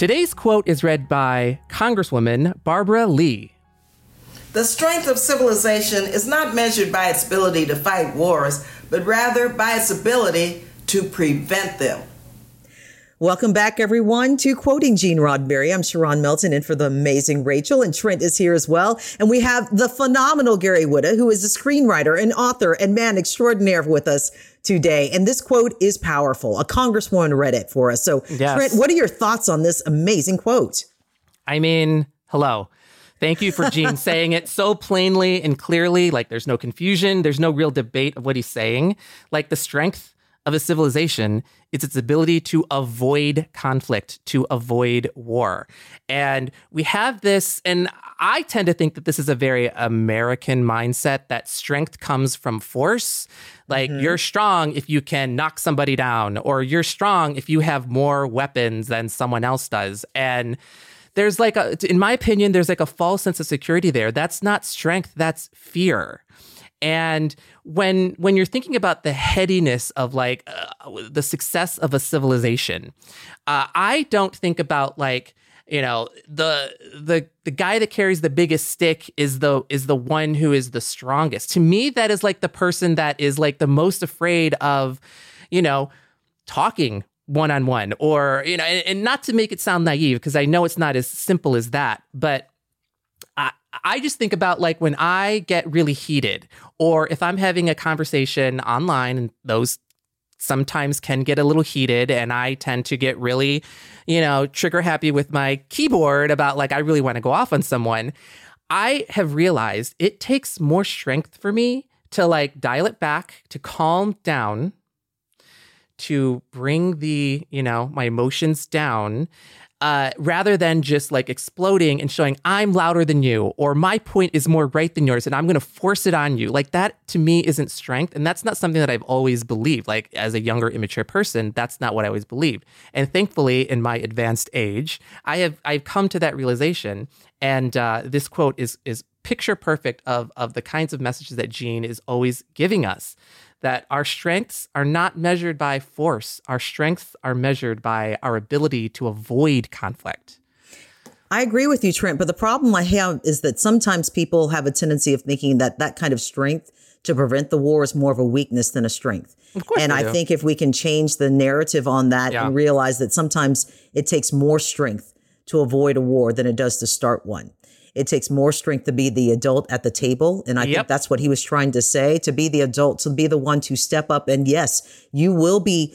Today's quote is read by Congresswoman Barbara Lee. The strength of civilization is not measured by its ability to fight wars, but rather by its ability to prevent them. Welcome back, everyone, to Quoting Gene Roddenberry. I'm Sharon Melton, and for the amazing Rachel, and Trent is here as well. And we have the phenomenal Gary Whitta, who is a screenwriter and author and man extraordinaire with us today. And this quote is powerful. A congresswoman read it for us. So, yes. Trent, what are your thoughts on this amazing quote? I mean, hello. Thank you for Gene saying it so plainly and clearly. Like, there's no confusion, there's no real debate of what he's saying. Like, the strength of a civilization is its ability to avoid conflict, to avoid war. And we have this, and I tend to think that this is a very American mindset that strength comes from force. Like mm-hmm. you're strong if you can knock somebody down, or you're strong if you have more weapons than someone else does. And there's like a, in my opinion, there's like a false sense of security there. That's not strength, that's fear. And when when you're thinking about the headiness of like uh, the success of a civilization, uh, I don't think about like you know the the the guy that carries the biggest stick is the is the one who is the strongest. To me, that is like the person that is like the most afraid of you know talking one on one or you know and, and not to make it sound naive because I know it's not as simple as that, but I just think about like when I get really heated, or if I'm having a conversation online, and those sometimes can get a little heated, and I tend to get really, you know, trigger happy with my keyboard about like I really want to go off on someone. I have realized it takes more strength for me to like dial it back, to calm down, to bring the, you know, my emotions down uh, rather than just like exploding and showing I'm louder than you or my point is more right than yours and I'm going to force it on you. Like that to me isn't strength. And that's not something that I've always believed. Like as a younger, immature person, that's not what I always believed. And thankfully, in my advanced age, I have I've come to that realization. And uh, this quote is is picture perfect of of the kinds of messages that Gene is always giving us that our strengths are not measured by force. Our strengths are measured by our ability to avoid conflict. I agree with you, Trent. But the problem I have is that sometimes people have a tendency of thinking that that kind of strength to prevent the war is more of a weakness than a strength. Of course and I do. think if we can change the narrative on that yeah. and realize that sometimes it takes more strength to avoid a war than it does to start one. It takes more strength to be the adult at the table. And I yep. think that's what he was trying to say to be the adult, to be the one to step up. And yes, you will be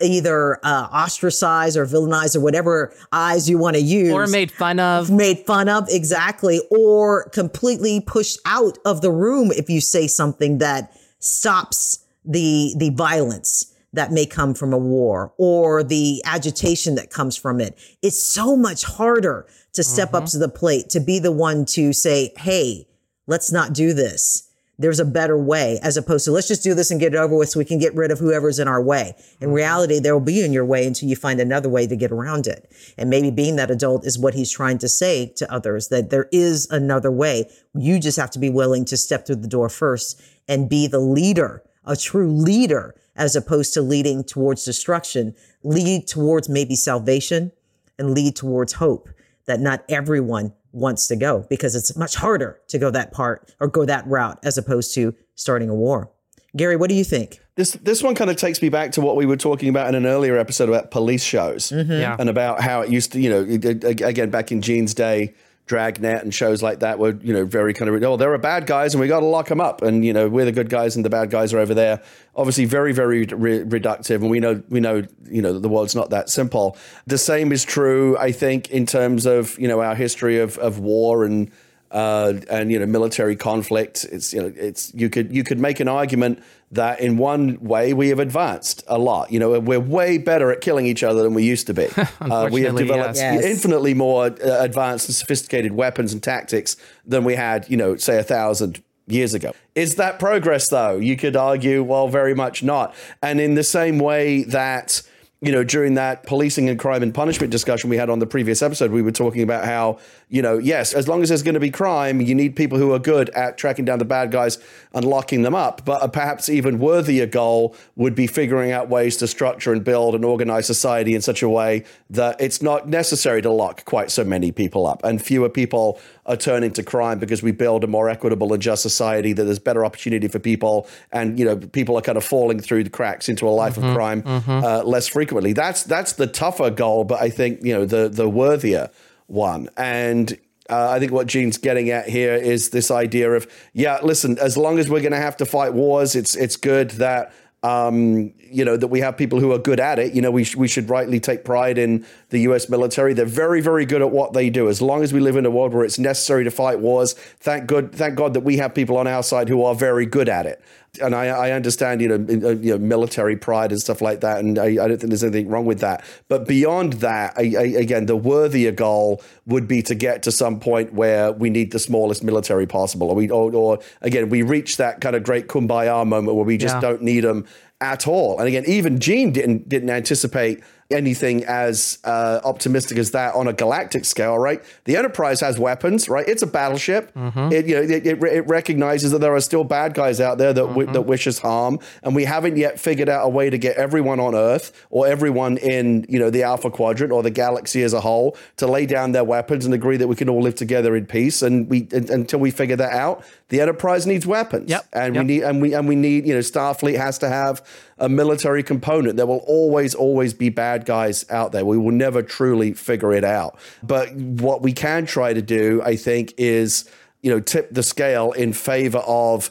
either uh, ostracized or villainized or whatever eyes you want to use. Or made fun of. Made fun of, exactly. Or completely pushed out of the room if you say something that stops the, the violence that may come from a war or the agitation that comes from it. It's so much harder to step mm-hmm. up to the plate, to be the one to say, Hey, let's not do this. There's a better way as opposed to let's just do this and get it over with so we can get rid of whoever's in our way. In mm-hmm. reality, there will be in your way until you find another way to get around it. And maybe being that adult is what he's trying to say to others that there is another way. You just have to be willing to step through the door first and be the leader, a true leader as opposed to leading towards destruction, lead towards maybe salvation and lead towards hope that not everyone wants to go because it's much harder to go that part or go that route as opposed to starting a war. Gary, what do you think? This this one kind of takes me back to what we were talking about in an earlier episode about police shows mm-hmm. Yeah. and about how it used to, you know, it- it- again back in Gene's day, Dragnet and shows like that were, you know, very kind of oh, there are bad guys and we got to lock them up, and you know we're the good guys and the bad guys are over there. Obviously, very very re- reductive, and we know we know you know that the world's not that simple. The same is true, I think, in terms of you know our history of of war and uh, and you know military conflict. It's you know it's you could you could make an argument that in one way we have advanced a lot. You know we're way better at killing each other than we used to be. uh, we have developed yes. Infinitely more uh, advanced and sophisticated weapons and tactics than we had you know say a thousand years ago. Is that progress though? You could argue, well, very much not. And in the same way that you know, during that policing and crime and punishment discussion we had on the previous episode, we were talking about how, you know, yes, as long as there's going to be crime, you need people who are good at tracking down the bad guys and locking them up. But a perhaps even worthier goal would be figuring out ways to structure and build and organize society in such a way that it's not necessary to lock quite so many people up and fewer people are turning to crime because we build a more equitable and just society that there's better opportunity for people and you know people are kind of falling through the cracks into a life of crime uh, less frequently. That's that's the tougher goal but i think you know the the worthier one. And uh, I think what Gene's getting at here is this idea of, yeah, listen, as long as we're going to have to fight wars, it's it's good that um, you know that we have people who are good at it. You know, we sh- we should rightly take pride in the U.S. military. They're very very good at what they do. As long as we live in a world where it's necessary to fight wars, thank good thank God that we have people on our side who are very good at it. And I, I understand, you know, uh, you know, military pride and stuff like that, and I, I don't think there's anything wrong with that. But beyond that, I, I, again, the worthier goal would be to get to some point where we need the smallest military possible, or we, or, or again, we reach that kind of great kumbaya moment where we just Yeah. don't need them at all. And again, even Gene didn't didn't anticipate anything as uh, optimistic as that on a galactic scale, right? The Enterprise has weapons, right? It's a battleship. It you know it, it, it recognizes that there are still bad guys out there that wi- that wish us harm, and we haven't yet figured out a way to get everyone on Earth or everyone in you know the Alpha Quadrant or the galaxy as a whole to lay down their weapons and agree that we can all live together in peace. And we and, until we figure that out, the Enterprise needs weapons, Yep. and Yep. we need and we and we need you know Starfleet has to have a military component. There will always always be bad guys out there. We will never truly figure it out. But what we can try to do, I think, is you know tip the scale in favor of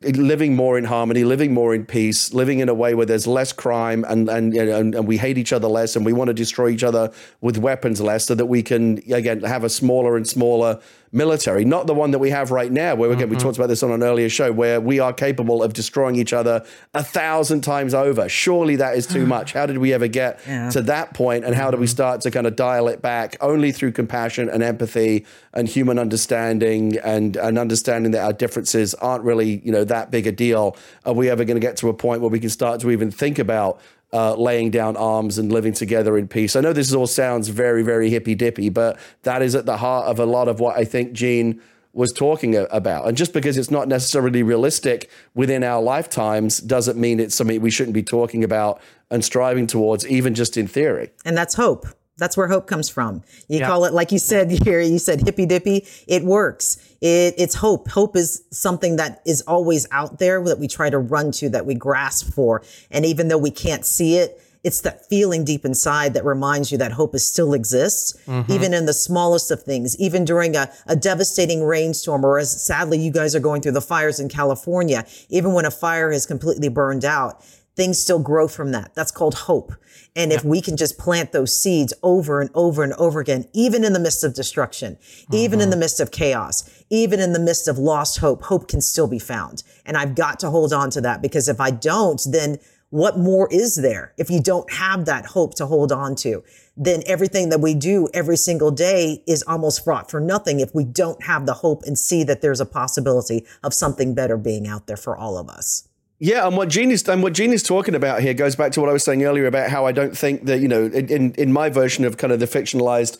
living more in harmony, living more in peace, living in a way where there's less crime and and, you know, and and we hate each other less and we want to destroy each other with weapons less, so that we can again have a smaller and smaller military, not the one that we have right now, where again we mm-hmm. talked about this on an earlier show, where we are capable of destroying each other a thousand times over. Surely that is too much. How did we ever get to that point, and how do we mm-hmm. start to kind of dial it back only through compassion and empathy and human understanding and and understanding that our differences aren't really you know that big a deal? Are we ever going to get to a point where we can start to even think about uh, laying down arms and living together in peace. I know this all sounds very, very hippy dippy, but that is at the heart of a lot of what I think Gene was talking about. And just because it's not necessarily realistic within our lifetimes doesn't mean it's something we shouldn't be talking about and striving towards, even just in theory. And that's hope. That's where hope comes from. You call it, like you said here, you said hippy dippy. It works. It, it's hope. Hope is something that is always out there that we try to run to, that we grasp for. And even though we can't see it, it's that feeling deep inside that reminds you that hope is still exists, mm-hmm. even in the smallest of things, even during a, a devastating rainstorm, or as sadly you guys are going through the fires in California, even when a fire has completely burned out, things still grow from that. That's called hope. And if we can just plant those seeds over and over and over again, even in the midst of destruction, even in mm-hmm. the midst of chaos, even in the midst of lost hope, hope can still be found. And I've got to hold on to that because if I don't, then what more is there? If you don't have that hope to hold on to, then everything that we do every single day is almost fraught for nothing if we don't have the hope and see that there's a possibility of something better being out there for all of us. Yeah, and what Gene is and what Gene is talking about here goes back to what I was saying earlier about how I don't think that you know in in, in my version of kind of the fictionalized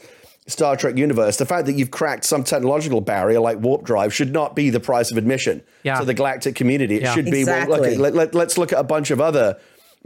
Star Trek universe, the fact that you've cracked some technological barrier like warp drive should not be the price of admission Yeah. to the galactic community. It Yeah. should be well, Exactly. okay, let, let, let's look at a bunch of other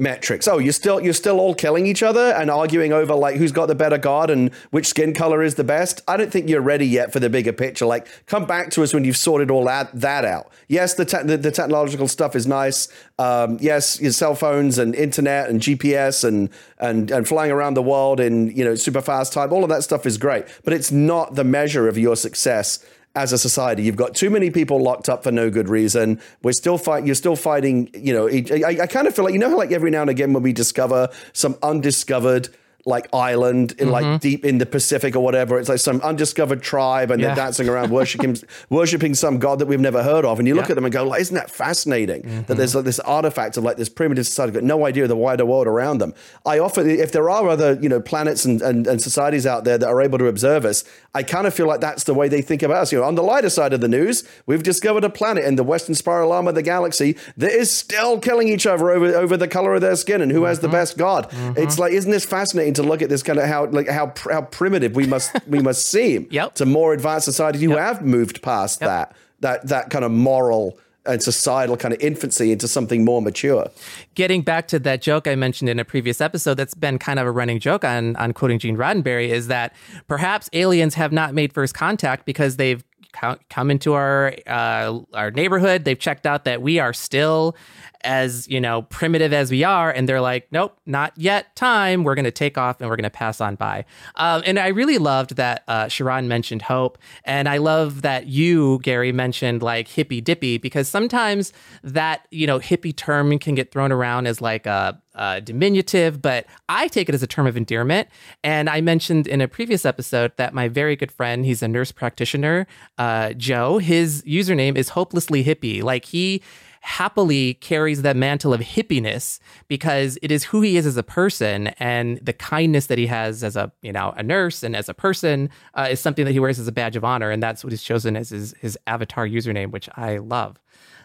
metrics. Oh, you're still you're still all killing each other and arguing over like who's got the better god and which skin color is the best. I don't think you're ready yet for the bigger picture. Like, come back to us when you've sorted all that that out. Yes, the te- the, the, technological stuff is nice. Um, yes, your cell phones and internet and GPS and and and flying around the world in you know super fast time. All of that stuff is great, but it's not the measure of your success as a society. You've got too many people locked up for no good reason. We're still fight. You're still fighting. You know, I, I kind of feel like you know like every now and again when we discover some undiscovered like island in like mm-hmm. deep in the Pacific or whatever. It's like some undiscovered tribe and Yeah. they're dancing around worshiping worshiping some god that we've never heard of. And you look at them and go, like, isn't that fascinating? That mm-hmm. there's like this artifact of like this primitive society, got no idea of the wider world around them. I often, if there are other you know planets and, and, and societies out there that are able to observe us, I kind of feel like that's the way they think about us. You know, on the lighter side of the news, we've discovered a planet in the western spiral arm of the galaxy that is still killing each other over over the color of their skin and who mm-hmm. has the best god. It's like, isn't this fascinating to look at this kind of how like how how primitive we must we must seem Yep. to more advanced societies who have moved past that that that kind of moral and societal kind of infancy into something more mature. getting back to that joke I mentioned in a previous episode that's been kind of a running joke on on quoting Gene Roddenberry is that perhaps aliens have not made first contact because they've co- come into our uh, our neighborhood. They've checked out that we are still as you know primitive as we are. And they're like nope not yet. Time. We're going to take off and we're going to pass on by. Um, and i really loved that uh, sharon mentioned hope. And i love that you gary mentioned like hippy dippy because sometimes that you know hippie term can get thrown around as like a, a diminutive but i take it as a term of endearment. And i mentioned in a previous episode that my very good friend he's a nurse practitioner uh, joe his username is hopelessly hippie. Like he happily carries that mantle of hippiness because it is who he is as a person and the kindness that he has as a you know a nurse and as a person uh, is something that he wears as a badge of honor and that's what he's chosen as his, his avatar username which i love.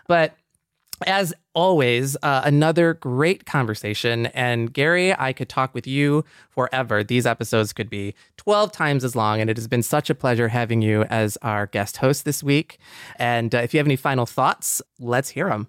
But as always, uh, another great conversation. And Gary, I could talk with you forever. These episodes could be 12 times as long. And it has been such a pleasure having you as our guest host this week. And uh, if you have any final thoughts, let's hear them.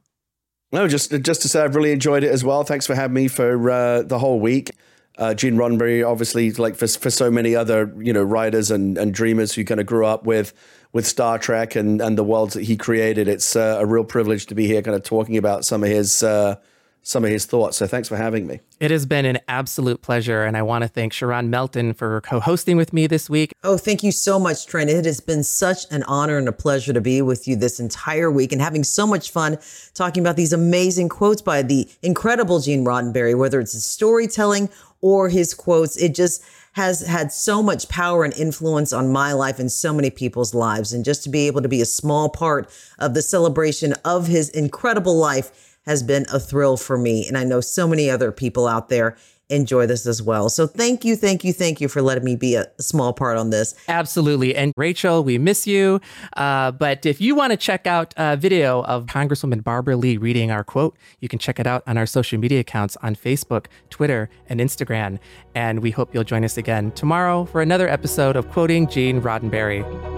No, just just to say I've really enjoyed it as well. Thanks for having me for uh, the whole week. Uh, Gene Roddenberry, obviously, like for for so many other you know writers and, and dreamers who kind of grew up with with Star Trek and and the worlds that he created. It's uh, a real privilege to be here, kind of talking about some of his uh, some of his thoughts. So thanks for having me. It has been an absolute pleasure. And I want to thank Sharon Melton for co hosting with me this week. Oh, thank you so much, Trent. It has been such an honor and a pleasure to be with you this entire week and having so much fun talking about these amazing quotes by the incredible Gene Roddenberry, whether it's his storytelling or his quotes. It just has had so much power and influence on my life and so many people's lives. And just to be able to be a small part of the celebration of his incredible life has been a thrill for me. And I know so many other people out there enjoy this as well. So thank you, thank you, thank you for letting me be a small part on this. Absolutely. And Rachel, we miss you. Uh, but if you want to check out a video of Congresswoman Barbara Lee reading our quote, you can check it out on our social media accounts on Facebook, Twitter, and Instagram. And we hope you'll join us again tomorrow for another episode of Quoting Gene Roddenberry.